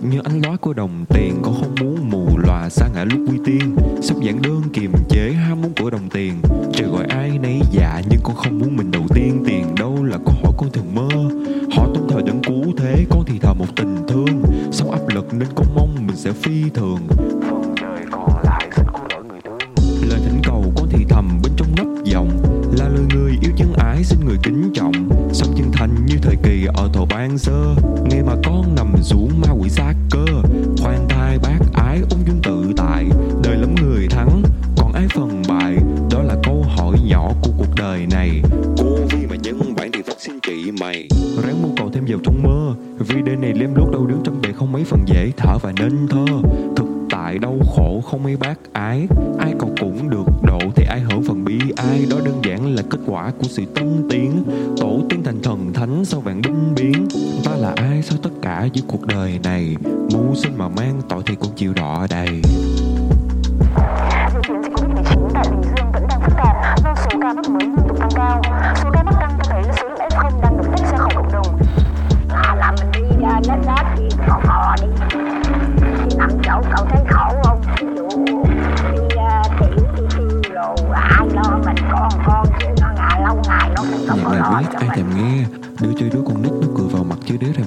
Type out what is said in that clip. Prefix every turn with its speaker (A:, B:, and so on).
A: như ánh lóa của đồng tiền, con không muốn mù lòa xa ngã lúc quy tiên. Sắp giản đơn kiềm chế ham muốn của đồng tiền. Trời gọi ai nấy dạ nhưng con không muốn mình đầu tiên tiền. Đâu là câu hỏi con thường mơ. Họ tôn thờ đấng cứu thế, con thì thờ một tình thương. Sống áp lực nên con mong mình sẽ phi thường.
B: Phần trời còn lại xin con đổi người thương
A: lời thỉnh cầu con thì thầm bên trong nắp dòng. Là lời người yêu chân ái xin người kính trọng. Sống chân thành như thời kỳ ở thổ ban sơ nghe mà đó là câu hỏi nhỏ của cuộc đời này. Covid mà nhân bản thì phát xin chị mày. Ráng mưu cầu thêm vào trong mơ, vì đời này lem lúc đau đớn trong bề không mấy phần dễ thở và nên thơ. Thực tại đau khổ không mấy bác ái, ai cầu cũng được độ thì ai hưởng phần bi ai. Đó đơn giản là kết quả của sự tân tiến, tổ tiên thành thần thánh sau vạn binh biến. Ta là ai sau tất cả giữa cuộc đời này? Mưu sinh mà mang tội thì cũng chịu đọ đầy
C: mắc mới liên tục tăng cao. Số ca mắc tăng cho thấy là số lượng F0 đang được tách ra khỏi cộng đồng.
D: à, là mình đi ra đến đó thì mò mò đi. Đi nằm chỗ cậu thấy khổ không? Ví dụ đi uh, tiểu đi tiêu đồ ai lo mình con con chứ nó ngày lâu ngày nó cũng không có lo
A: biết
D: cho
A: ai
D: mình.
A: thèm nghe. Đưa cho đứa con nít nó cười vào mặt chứ đứa thèm